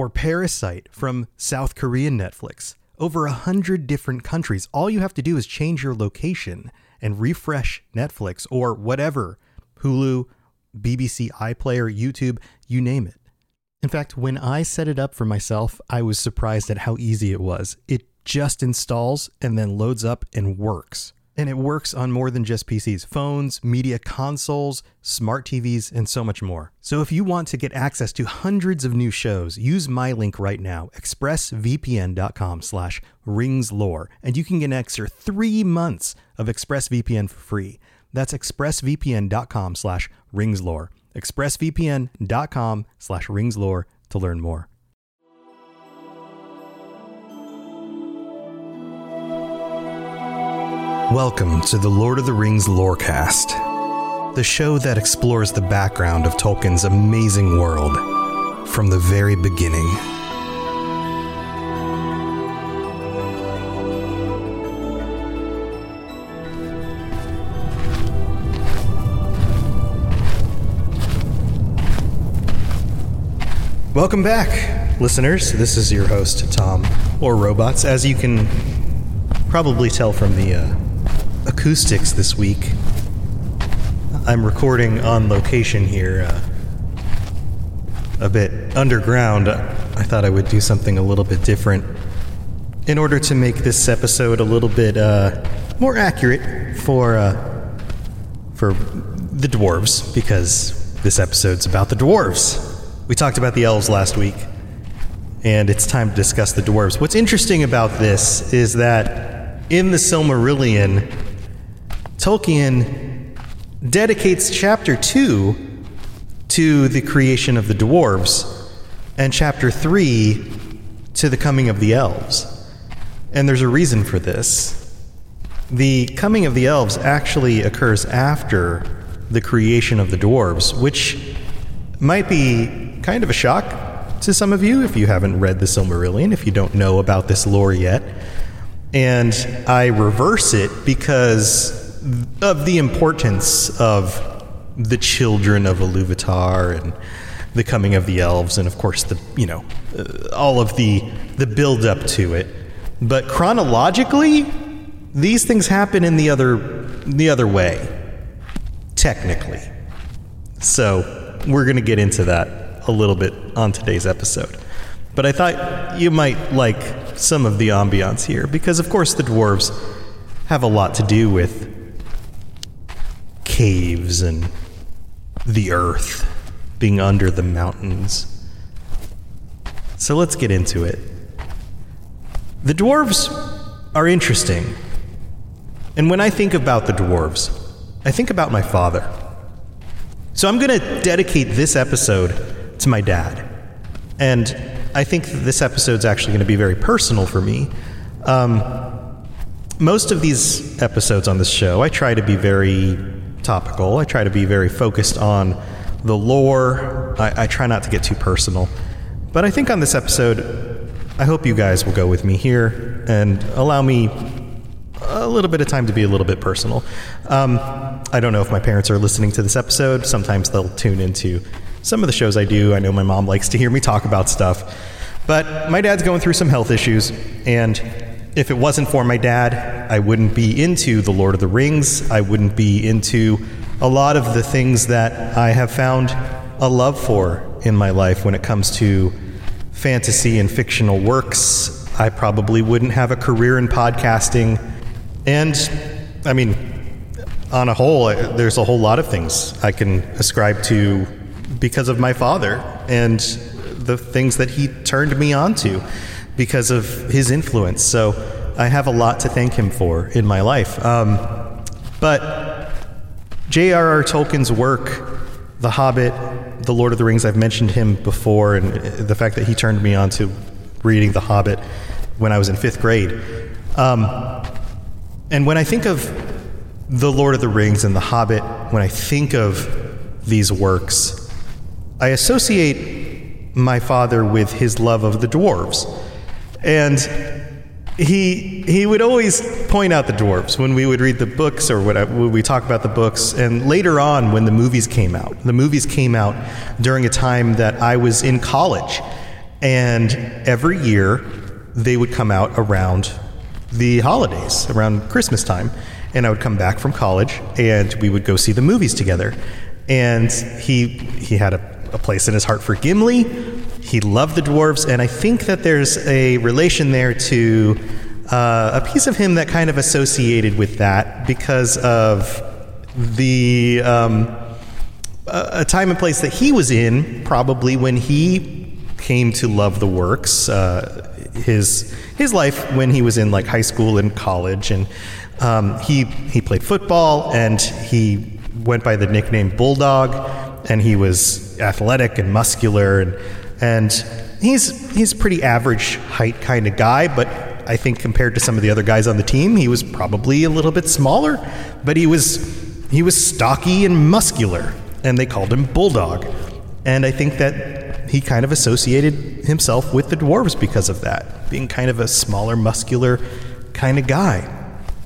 or Parasite from South Korean Netflix. Over a hundred different countries. All you have to do is change your location and refresh Netflix or whatever Hulu, BBC iPlayer, YouTube, you name it. In fact, when I set it up for myself, I was surprised at how easy it was. It just installs and then loads up and works. And it works on more than just PCs, phones, media consoles, smart TVs, and so much more. So if you want to get access to hundreds of new shows, use my link right now, expressvpn.com slash ringslore, and you can get an extra three months of ExpressVPN for free. That's expressvpn.com slash ringslore. expressvpn.com slash ringslore to learn more. Welcome to the Lord of the Rings Lorecast, the show that explores the background of Tolkien's amazing world from the very beginning. Welcome back, listeners. This is your host, Tom, or Robots. As you can probably tell from the uh, acoustics this week, I'm recording on location here, uh, a bit underground. I thought I would do something a little bit different in order to make this episode a little bit uh, more accurate for uh, for the dwarves, because this episode's about the dwarves. We talked about the elves last week, and it's time to discuss the dwarves. What's interesting about this is that in the Silmarillion, Tolkien dedicates chapter 2 to the creation of the dwarves and chapter 3 to the coming of the elves. And there's a reason for this. The coming of the elves actually occurs after the creation of the dwarves, which might be kind of a shock to some of you if you haven't read the Silmarillion, if you don't know about this lore yet. And I reverse it because of the importance of the children of Iluvatar and the coming of the elves, and of course the you know uh, all of the the build up to it. But chronologically, these things happen in the other the other way, technically. So we're going to get into that a little bit on today's episode. But I thought you might like some of the ambiance here because, of course, the dwarves have a lot to do with caves and the earth being under the mountains. So let's get into it. The dwarves are interesting. And when I think about the dwarves, I think about my father. So I'm going to dedicate this episode to my dad. And I think this episode's actually going to be very personal for me. Um, most of these episodes on this show, I try to be very topical. I try to be very focused on the lore. I, I try not to get too personal. But I think on this episode, I hope you guys will go with me here and allow me a little bit of time to be a little bit personal. Um, I don't know if my parents are listening to this episode. Sometimes they'll tune into some of the shows I do. I know my mom likes to hear me talk about stuff. But my dad's going through some health issues, and if it wasn't for my dad, I wouldn't be into The Lord of the Rings. I wouldn't be into a lot of the things that I have found a love for in my life when it comes to fantasy and fictional works. I probably wouldn't have a career in podcasting. And, I mean, on a whole, there's a whole lot of things I can ascribe to because of my father and the things that he turned me on to because of his influence. So I have a lot to thank him for in my life. Um, but J.R.R. Tolkien's work, The Hobbit, The Lord of the Rings, I've mentioned him before, and the fact that he turned me on to reading The Hobbit when I was in fifth grade. Um, and when I think of The Lord of the Rings and The Hobbit, when I think of these works, I associate my father with his love of the dwarves. And he he would always point out the dwarves when we would read the books or whatever, when we talk about the books. And later on, when the movies came out, the movies came out during a time that I was in college, and every year they would come out around the holidays, around Christmas time, and I would come back from college, and we would go see the movies together. And he he had a, a place in his heart for Gimli he loved the dwarves, and I think that there's a relation there to uh, a piece of him that kind of associated with that because of the um, a time and place that he was in, probably when he came to love the works. Uh, his his life when he was in like high school and college, and um, he he played football and he went by the nickname Bulldog, and he was athletic and muscular and and he's he's pretty average height kind of guy, but I think compared to some of the other guys on the team, he was probably a little bit smaller, but he was he was stocky and muscular, and they called him Bulldog. And I think that he kind of associated himself with the dwarves because of that, being kind of a smaller, muscular kind of guy.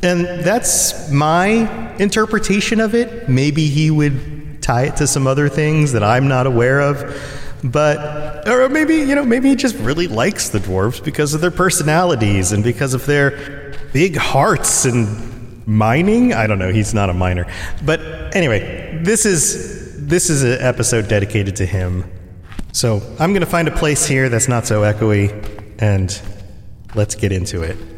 And that's my interpretation of it. Maybe he would tie it to some other things that I'm not aware of. But or maybe you know maybe he just really likes the dwarves because of their personalities and because of their big hearts and mining. I don't know. He's not a miner, but anyway, this is this is an episode dedicated to him. So I'm going to find a place here that's not so echoey, and let's get into it.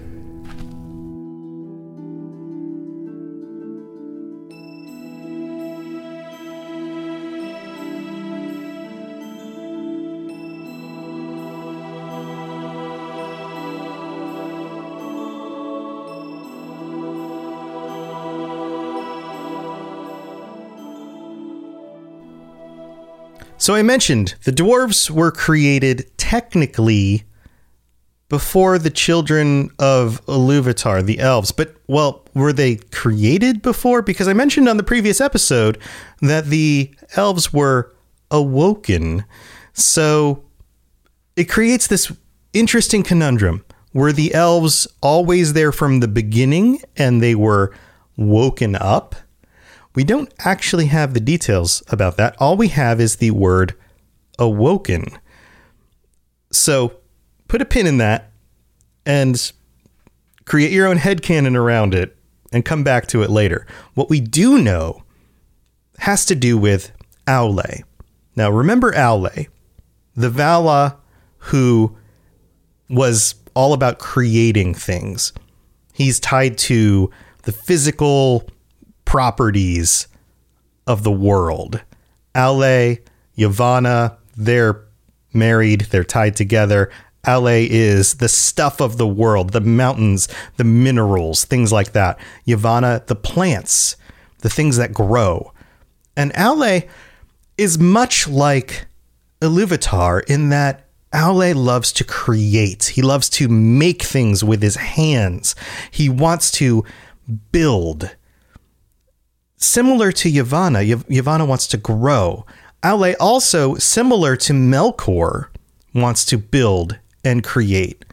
So I mentioned the dwarves were created technically before the children of Iluvatar, the elves. But, well, were they created before? Because I mentioned on the previous episode that the elves were awoken. So it creates this interesting conundrum. Were the elves always there from the beginning and they were woken up? We don't actually have the details about that. All we have is the word awoken. So put a pin in that and create your own headcanon around it and come back to it later. What we do know has to do with Aule. Now, remember Aule, the Vala who was all about creating things. He's tied to the physical properties of the world. Aule, Yavanna, they're married, they're tied together. Aule is the stuff of the world, the mountains, the minerals, things like that. Yavanna, the plants, the things that grow. And Aule is much like Iluvatar in that Aule loves to create. He loves to make things with his hands. He wants to build similar to Yavanna, Yavanna wants to grow. Aule also, similar to Melkor, wants to build and create.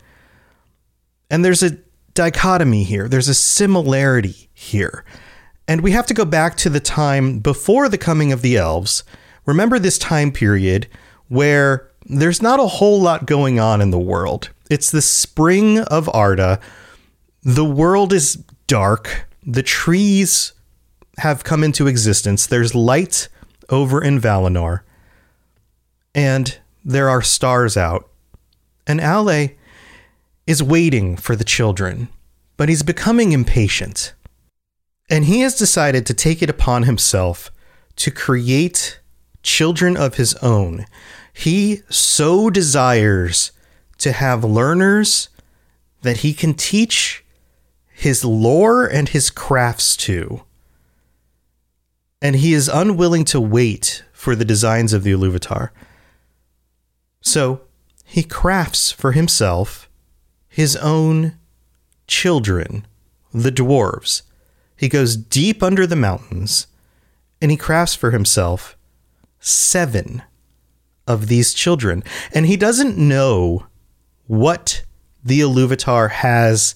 And there's a dichotomy here, there's a similarity here. And we have to go back to the time before the coming of the elves. Remember this time period where there's not a whole lot going on in the world. It's the spring of Arda. The world is dark. The trees have come into existence. There's light over in Valinor, and there are stars out. And Aule is waiting for the children, but he's becoming impatient. And he has decided to take it upon himself to create children of his own. He so desires to have learners that he can teach his lore and his crafts to and he is unwilling to wait for the designs of the Iluvatar. So he crafts for himself his own children, the dwarves. He goes deep under the mountains and he crafts for himself seven of these children. And he doesn't know what the Iluvatar has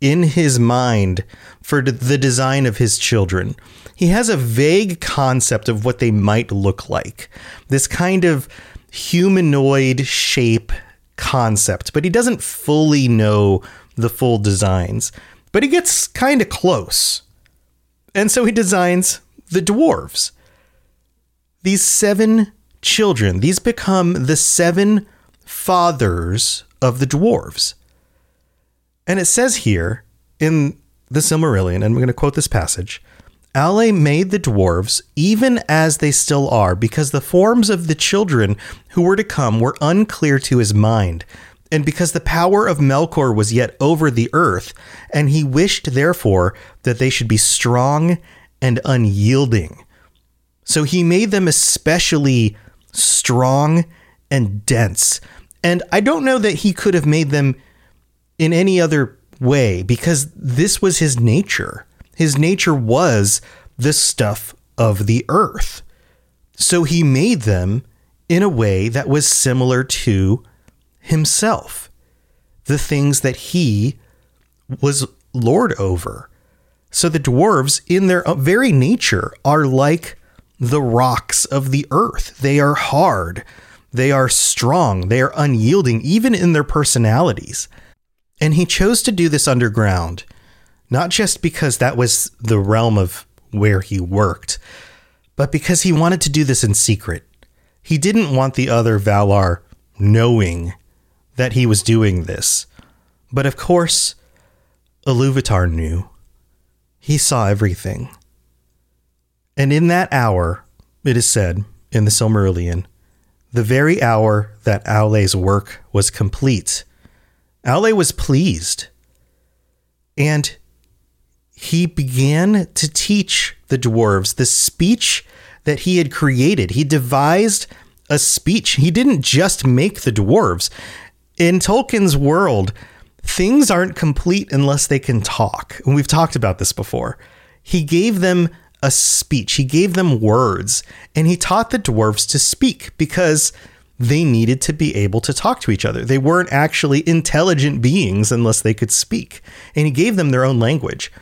in his mind for the design of his children. He has a vague concept of what they might look like. This kind of humanoid shape concept, but he doesn't fully know the full designs. But he gets kind of close. And so he designs the dwarves. These seven children, these become the seven fathers of the dwarves. And it says here in the Silmarillion, and I'm going to quote this passage Aule made the dwarves even as they still are, because the forms of the children who were to come were unclear to his mind, and because the power of Melkor was yet over the earth, and he wished therefore that they should be strong and unyielding. So he made them especially strong and dense. And I don't know that he could have made them in any other way because this was his nature. His nature was the stuff of the earth. So he made them in a way that was similar to himself, the things that he was lord over. So the dwarves, in their very nature, are like the rocks of the earth. They are hard, they are strong, they are unyielding, even in their personalities. And he chose to do this underground, not just because that was the realm of where he worked, but because he wanted to do this in secret. He didn't want the other Valar knowing that he was doing this. But of course, Iluvatar knew. He saw everything. And in that hour, it is said in the Silmarillion, the very hour that Aule's work was complete, Aule was pleased. And he began to teach the dwarves the speech that he had created. He devised a speech. He didn't just make the dwarves. In Tolkien's world, things aren't complete unless they can talk. And we've talked about this before. He gave them a speech, he gave them words, and he taught the dwarves to speak because they needed to be able to talk to each other. They weren't actually intelligent beings unless they could speak. And he gave them their own language.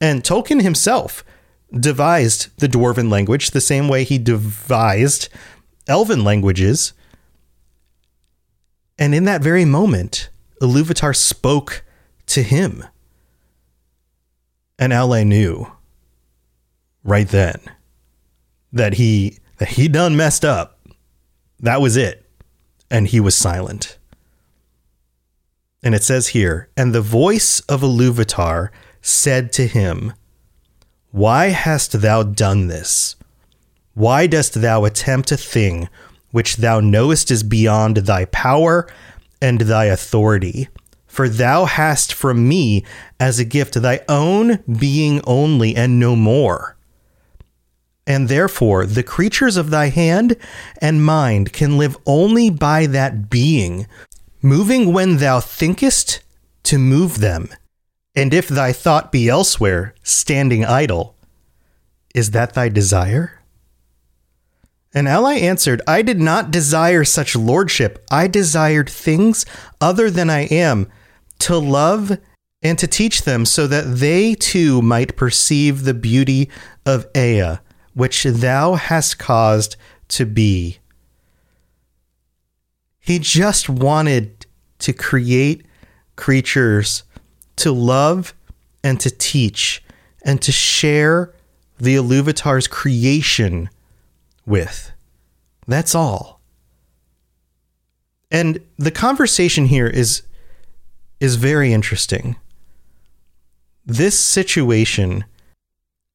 And Tolkien himself devised the dwarven language the same way he devised elven languages. And in that very moment, Iluvatar spoke to him. And Aule knew right then that he that he done messed up. That was it. And he was silent. And it says here, and the voice of Iluvatar said to him, Why hast thou done this? Why dost thou attempt a thing which thou knowest is beyond thy power and thy authority? For thou hast from me as a gift thy own being only and no more. And therefore, the creatures of thy hand and mind can live only by that being, moving when thou thinkest to move them and if thy thought be elsewhere, standing idle, is that thy desire? And Aule answered, I did not desire such lordship. I desired things other than I am, to love and to teach them, so that they too might perceive the beauty of Ea, which thou hast caused to be. He just wanted to create creatures to love and to teach and to share the Iluvatar's creation with. That's all. And the conversation here is is very interesting. This situation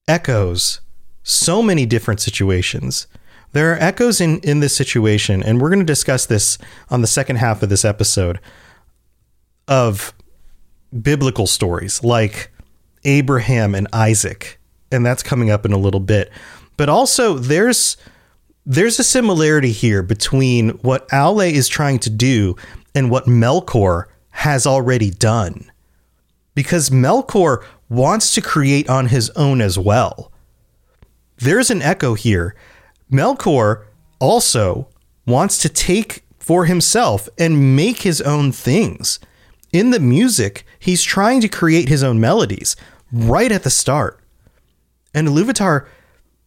echoes so many different situations. There are echoes in, in this situation, and we're going to discuss this on the second half of this episode of biblical stories like Abraham and Isaac, and that's coming up in a little bit. But also, there's there's a similarity here between what Aule is trying to do and what Melkor has already done. Because Melkor wants to create on his own as well. There's an echo here. Melkor also wants to take for himself and make his own things. In the music, he's trying to create his own melodies right at the start. And Iluvatar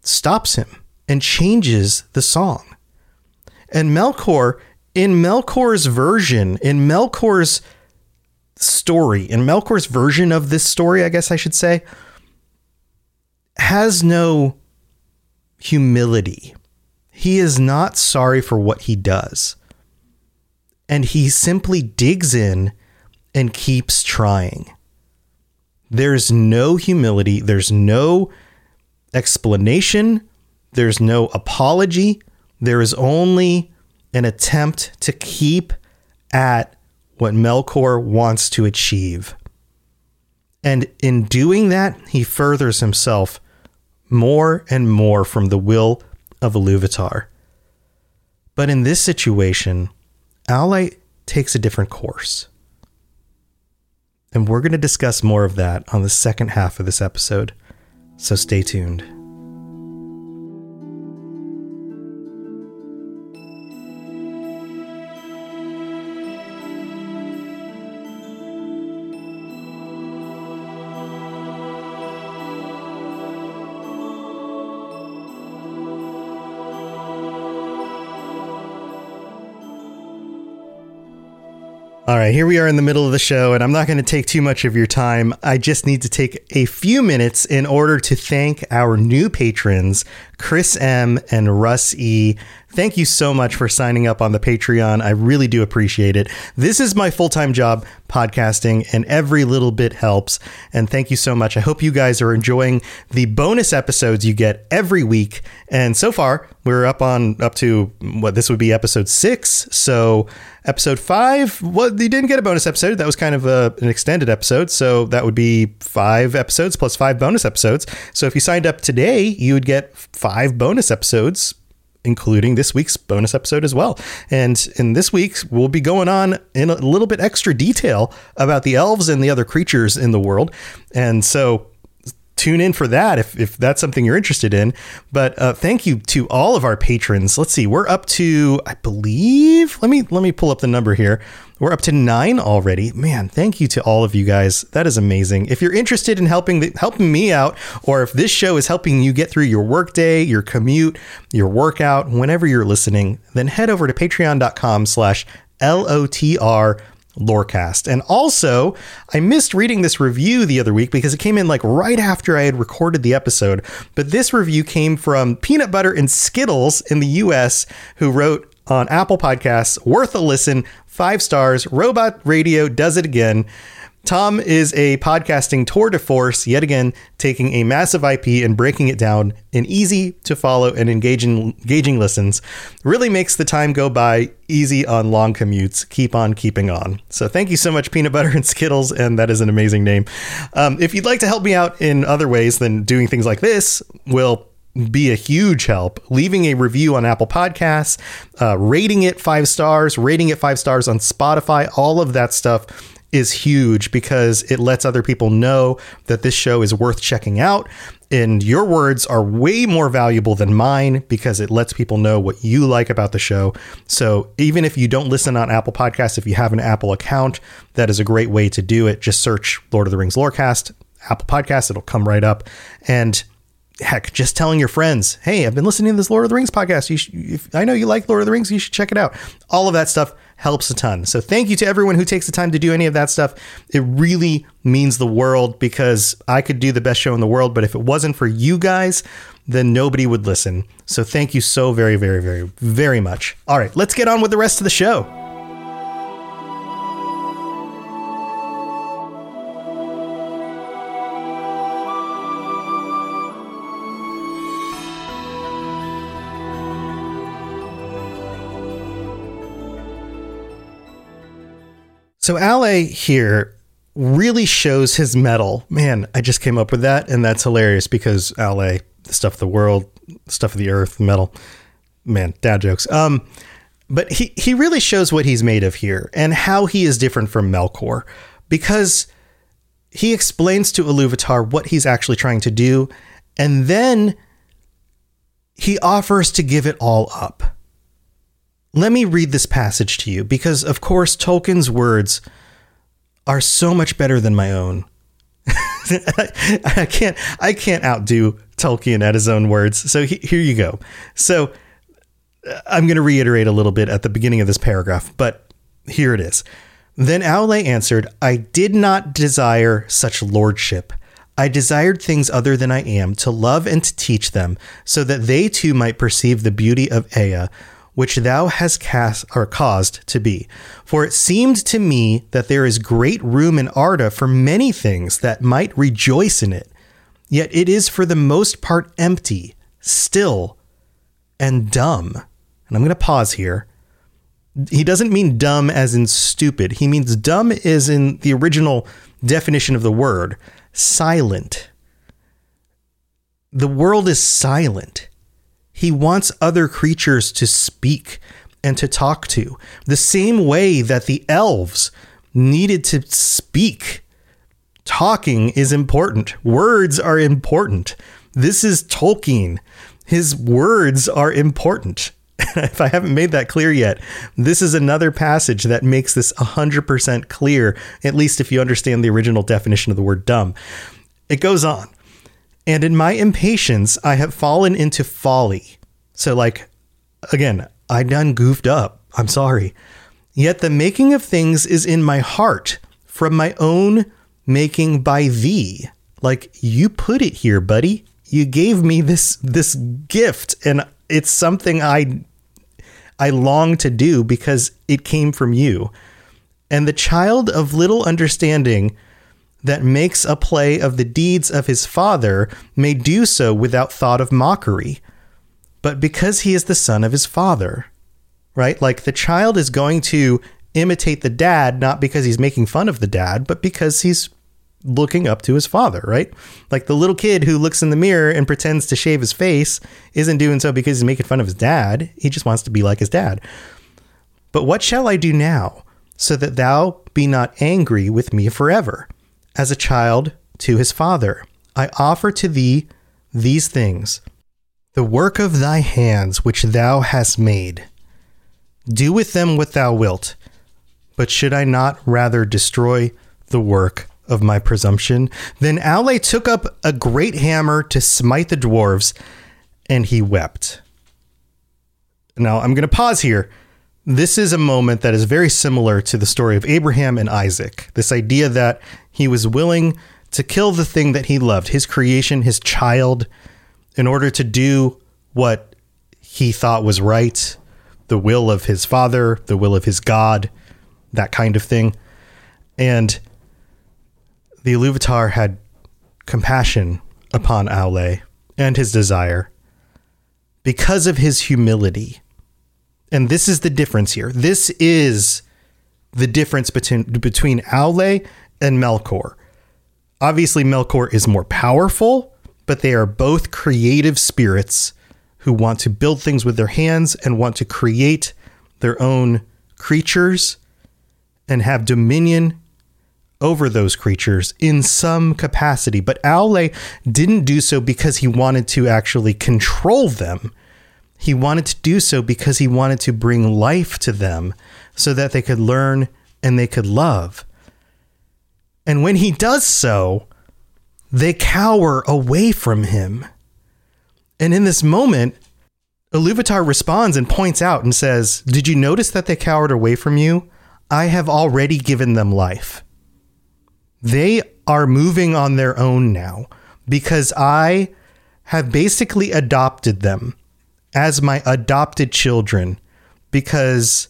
stops him and changes the song. And Melkor, in Melkor's version, in Melkor's story, in Melkor's version of this story, I guess I should say, has no humility. He is not sorry for what he does. And he simply digs in and keeps trying. There's no humility, there's no explanation, there's no apology. There is only an attempt to keep at what Melkor wants to achieve. And in doing that, he furthers himself more and more from the will of Iluvatar. But in this situation, Aule takes a different course. And we're going to discuss more of that on the second half of this episode. So stay tuned. All right, here we are in the middle of the show, and I'm not going to take too much of your time. I just need to take a few minutes in order to thank our new patrons, Chris M. and Russ E. Thank you so much for signing up on the Patreon. I really do appreciate it. This is my full time job, podcasting, and every little bit helps. And thank you so much. I hope you guys are enjoying the bonus episodes you get every week. And so far, we're up on up to what this would be episode six. So episode five, well, you didn't get a bonus episode. That was kind of a, an extended episode. So that would be five episodes plus five bonus episodes. So if you signed up today, you would get five bonus episodes including this week's bonus episode as well. And in this week's, we'll be going on in a little bit extra detail about the elves and the other creatures in the world. And so tune in for that if, if that's something you're interested in. But uh, thank you to all of our patrons. Let's see, we're up to, I believe, let me let me pull up the number here. We're up to nine already. Man, thank you to all of you guys. That is amazing. If you're interested in helping the, helping me out, or if this show is helping you get through your workday, your commute, your workout, whenever you're listening, then head over to patreon.com slash L-O-T-R Lorecast. And also, I missed reading this review the other week because it came in like right after I had recorded the episode. But this review came from Peanut Butter and Skittles in the US, who wrote on Apple Podcasts, worth a listen, five stars. Robot Radio does it again. Tom is a podcasting tour de force, yet again, taking a massive IP and breaking it down in easy to follow and engaging, engaging listens. Really makes the time go by easy on long commutes. Keep on keeping on. So thank you so much, Peanut Butter and Skittles, and that is an amazing name. Um, if you'd like to help me out in other ways than doing things like this, will be a huge help. Leaving a review on Apple Podcasts, uh, rating it five stars, rating it five stars on Spotify, all of that stuff is huge because it lets other people know that this show is worth checking out. And your words are way more valuable than mine because it lets people know what you like about the show. So even if you don't listen on Apple Podcasts, if you have an Apple account, that is a great way to do it. Just search Lord of the Rings Lorecast, Apple Podcasts, it'll come right up. And heck, just telling your friends, hey, I've been listening to this Lord of the Rings podcast. You if, I know you like Lord of the Rings, you should check it out. All of that stuff helps a ton. So thank you to everyone who takes the time to do any of that stuff. It really means the world because I could do the best show in the world, but if it wasn't for you guys, then nobody would listen. So thank you so very, very, very, very much. All right, let's get on with the rest of the show. So Aule here really shows his metal. Man, I just came up with that, and that's hilarious because Aule, the stuff of the world, stuff of the earth, metal. man, dad jokes. Um, but he he really shows what he's made of here and how he is different from Melkor, because he explains to Iluvatar what he's actually trying to do, and then he offers to give it all up. Let me read this passage to you because, of course, Tolkien's words are so much better than my own. I can't I can't outdo Tolkien at his own words. So he, here you go. So I'm going to reiterate a little bit at the beginning of this paragraph, but here it is. Then Aule answered, I did not desire such lordship. I desired things other than I am, to love and to teach them, so that they too might perceive the beauty of Ea, which thou hast cast or caused to be. For it seemed to me that there is great room in Arda for many things that might rejoice in it. Yet it is for the most part empty, still, and dumb. And I'm going to pause here. He doesn't mean dumb as in stupid. He means dumb is in the original definition of the word silent. The world is silent. He wants other creatures to speak and to talk to, the same way that the elves needed to speak. Talking is important, words are important. This is Tolkien. His words are important. if I haven't made that clear yet, this is another passage that makes this 100% clear, at least if you understand the original definition of the word dumb. It goes on. And in my impatience, I have fallen into folly. So, like, again, I done goofed up. I'm sorry. Yet the making of things is in my heart from my own making by thee. Like, you put it here, buddy. You gave me this this gift and it's something I I long to do because it came from you. And the child of little understanding that makes a play of the deeds of his father may do so without thought of mockery, but because he is the son of his father, right? Like the child is going to imitate the dad, not because he's making fun of the dad, but because he's looking up to his father, right? Like the little kid who looks in the mirror and pretends to shave his face isn't doing so because he's making fun of his dad. He just wants to be like his dad. But what shall I do now, so that thou be not angry with me forever? As a child to his father, I offer to thee these things the work of thy hands which thou hast made. Do with them what thou wilt. But should I not rather destroy the work of my presumption. Then Aule took up a great hammer to smite the dwarves, and he wept. Now, I'm going to pause here. This is a moment that is very similar to the story of Abraham and Isaac. This idea that he was willing to kill the thing that he loved, his creation, his child, in order to do what he thought was right, the will of his father, the will of his God, that kind of thing. And the Iluvatar had compassion upon Aule and his desire because of his humility. And this is the difference here. This is the difference between between Aule and Melkor. Obviously, Melkor is more powerful, but they are both creative spirits who want to build things with their hands and want to create their own creatures and have dominion over those creatures in some capacity. But Aule didn't do so because he wanted to actually control them. He wanted to do so because he wanted to bring life to them so that they could learn and they could love. And when he does so, they cower away from him. And in this moment, Iluvatar responds and points out and says, Did you notice that they cowered away from you? I have already given them life. They are moving on their own now because I have basically adopted them as my adopted children because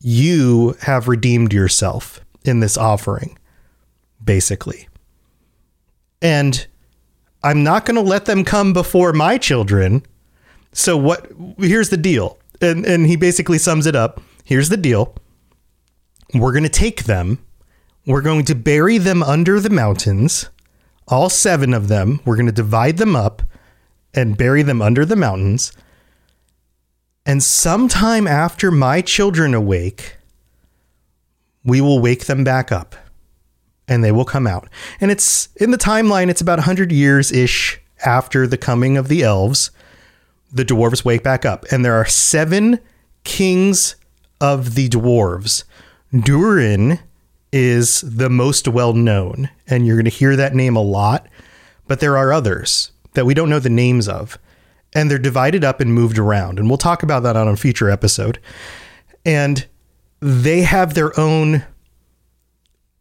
you have redeemed yourself in this offering, basically. And I'm not going to let them come before my children. So what here's the deal. And and he basically sums it up. Here's the deal. We're going to take them we're going to bury them under the mountains, all seven of them. We're going to divide them up and bury them under the mountains. And sometime after my children awake, we will wake them back up and they will come out. And it's in the timeline, it's about 100 years ish after the coming of the elves. The dwarves wake back up, and there are seven kings of the dwarves. Durin is the most well known, and you're going to hear that name a lot, but there are others that we don't know the names of. And they're divided up and moved around. And we'll talk about that on a future episode. And they have their own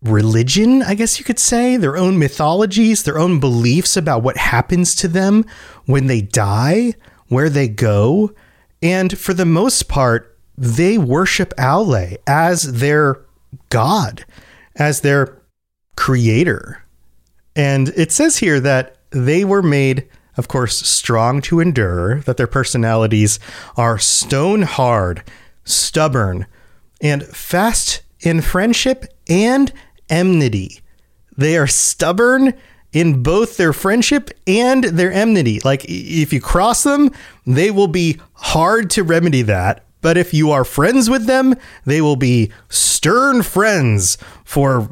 religion, I guess you could say, their own mythologies, their own beliefs about what happens to them when they die, where they go. And for the most part, they worship Aule as their god, as their creator. And it says here that they were made, of course, strong to endure, that their personalities are stone hard, stubborn, and fast in friendship and enmity. They are stubborn in both their friendship and their enmity. Like if you cross them, they will be hard to remedy that. But if you are friends with them, they will be stern friends for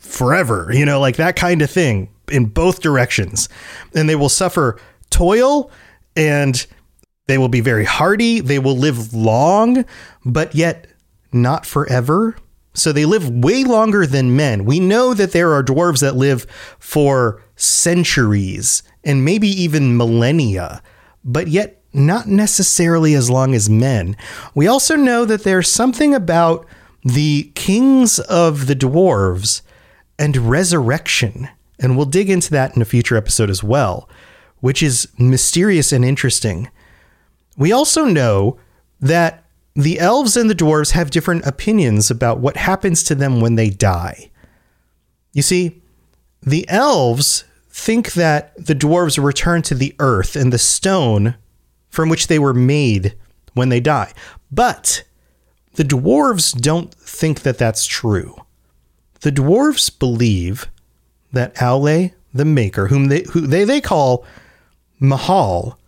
forever, you know, like that kind of thing in both directions. And they will suffer toil and they will be very hardy. They will live long, but yet not forever. So they live way longer than men. We know that there are dwarves that live for centuries and maybe even millennia, but yet not necessarily as long as men. We also know that there's something about the kings of the dwarves and resurrection. And we'll dig into that in a future episode as well, which is mysterious and interesting. We also know that the elves and the dwarves have different opinions about what happens to them when they die. You see, the elves think that the dwarves return to the earth and the stone from which they were made when they die. But the dwarves don't think that that's true. The dwarves believe that Aule, the maker, whom they who they, they call Mahal,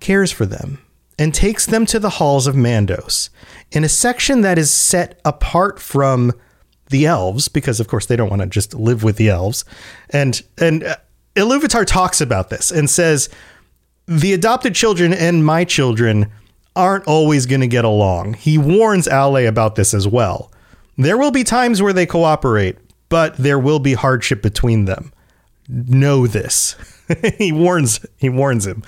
cares for them and takes them to the halls of Mandos in a section that is set apart from the elves because of course they don't want to just live with the elves and and uh, Iluvatar talks about this and says the adopted children and my children aren't always going to get along. He warns Aule about this as well. There will be times where they cooperate, but there will be hardship between them. Know this. he warns he warns him.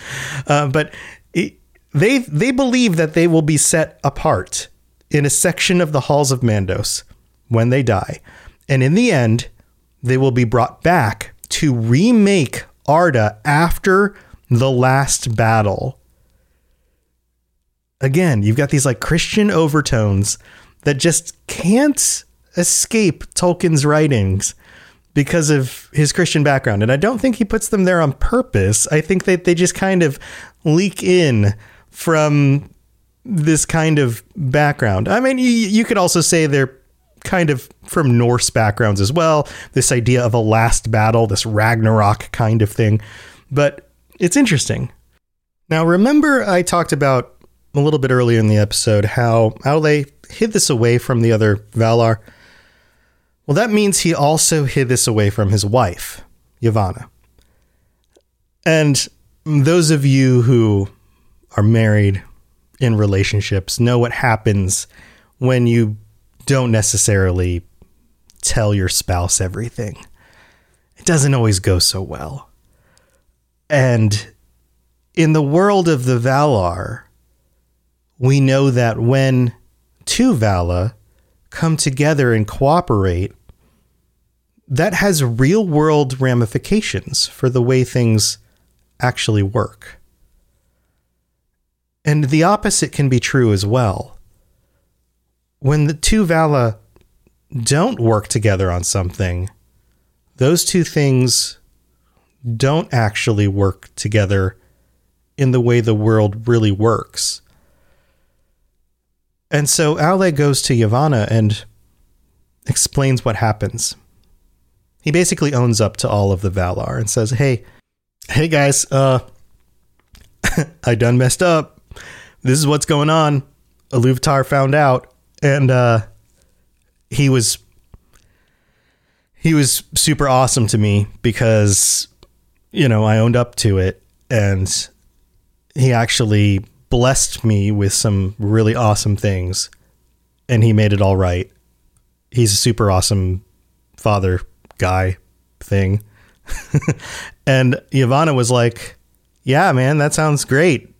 Uh, but they they believe that they will be set apart in a section of the halls of Mandos when they die. And in the end, they will be brought back to remake Arda after the last battle. Again, you've got these like Christian overtones that just can't escape Tolkien's writings because of his Christian background. And I don't think he puts them there on purpose. I think that they just kind of leak in from this kind of background. I mean, you, you could also say they're kind of from Norse backgrounds as well. This idea of a last battle, this Ragnarok kind of thing. But it's interesting. Now, remember, I talked about a little bit earlier in the episode how how they hid this away from the other Valar. Well, that means he also hid this away from his wife, Yavanna. And those of you who are married in relationships know what happens when you don't necessarily tell your spouse everything. It doesn't always go so well. And in the world of the Valar, we know that when two Vala come together and cooperate, that has real world ramifications for the way things actually work. And the opposite can be true as well. When the two Vala don't work together on something, those two things don't actually work together in the way the world really works. And so Aule goes to Yavanna and explains what happens. He basically owns up to all of the Valar and says, "Hey, hey guys, uh I done messed up this is what's going on. Iluvatar found out, and uh, he was he was super awesome to me because you know I owned up to it, and he actually blessed me with some really awesome things, and he made it all right. He's a super awesome father guy thing. and Yavanna was like, Yeah, man, that sounds great.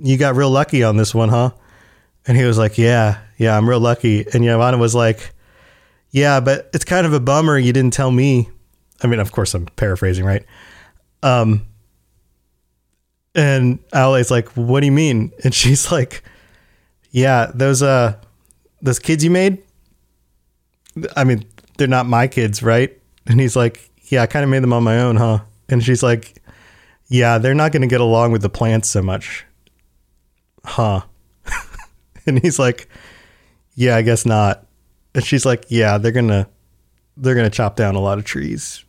You got real lucky on this one, huh? And he was like, Yeah, yeah, I'm real lucky. And Yavanna was like, Yeah, but it's kind of a bummer you didn't tell me. I mean, of course, I'm paraphrasing, right? Um, and Aule's like, What do you mean? And she's like, Yeah, those uh those kids you made, I mean, they're not my kids, right? And he's like, Yeah, I kind of made them on my own, huh? And she's like, Yeah, they're not going to get along with the plants so much. Huh. and he's like, Yeah, I guess not. And she's like, Yeah, they're going to they're going to chop down a lot of trees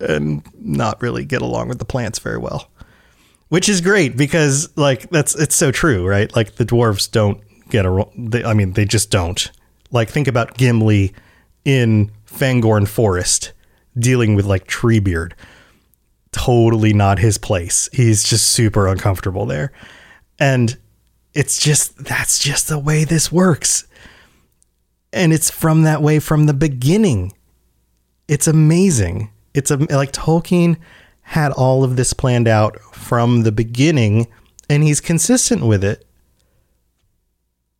and not really get along with the plants very well. Which is great because like that's it's so true, right? Like the dwarves don't get a they, I mean, they just don't. Like think about Gimli in Fangorn Forest dealing with like Treebeard. Totally not his place. He's just super uncomfortable there. And it's just that's just the way this works. And it's from that way from the beginning. It's amazing. It's a, like Tolkien had all of this planned out from the beginning and he's consistent with it.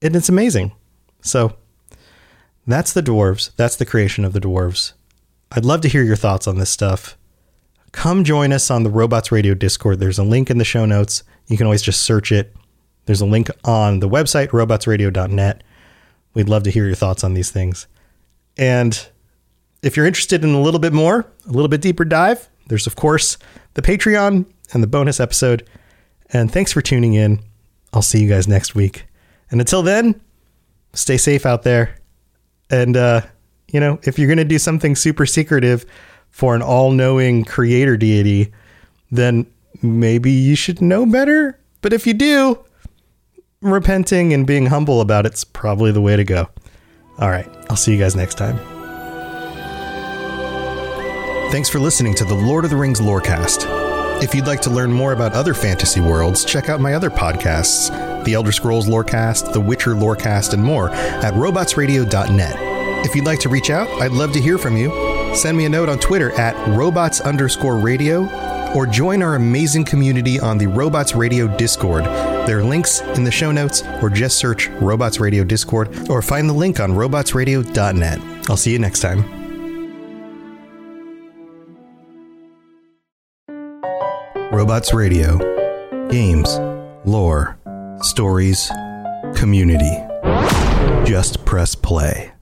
And it's amazing. So that's the dwarves. That's the creation of the dwarves. I'd love to hear your thoughts on this stuff. Come join us on the Robots Radio Discord. There's a link in the show notes. You can always just search it. There's a link on the website, robotsradio.net. We'd love to hear your thoughts on these things. And if you're interested in a little bit more, a little bit deeper dive, there's, of course, the Patreon and the bonus episode. And thanks for tuning in. I'll see you guys next week. And until then, stay safe out there. And, uh, you know, if you're going to do something super secretive for an all knowing creator deity, then maybe you should know better. But if you do, repenting and being humble about it's probably the way to go. All right. I'll see you guys next time. Thanks for listening to the Lord of the Rings Lorecast. If you'd like to learn more about other fantasy worlds, check out my other podcasts, The Elder Scrolls Lorecast, The Witcher Lorecast, and more at robotsradio.net. If you'd like to reach out, I'd love to hear from you. Send me a note on Twitter at robots underscore radio or join our amazing community on the Robots Radio Discord. There are links in the show notes, or just search Robots Radio Discord, or find the link on robotsradio.net. I'll see you next time. Robots Radio. Games, lore, stories, community. Just press play.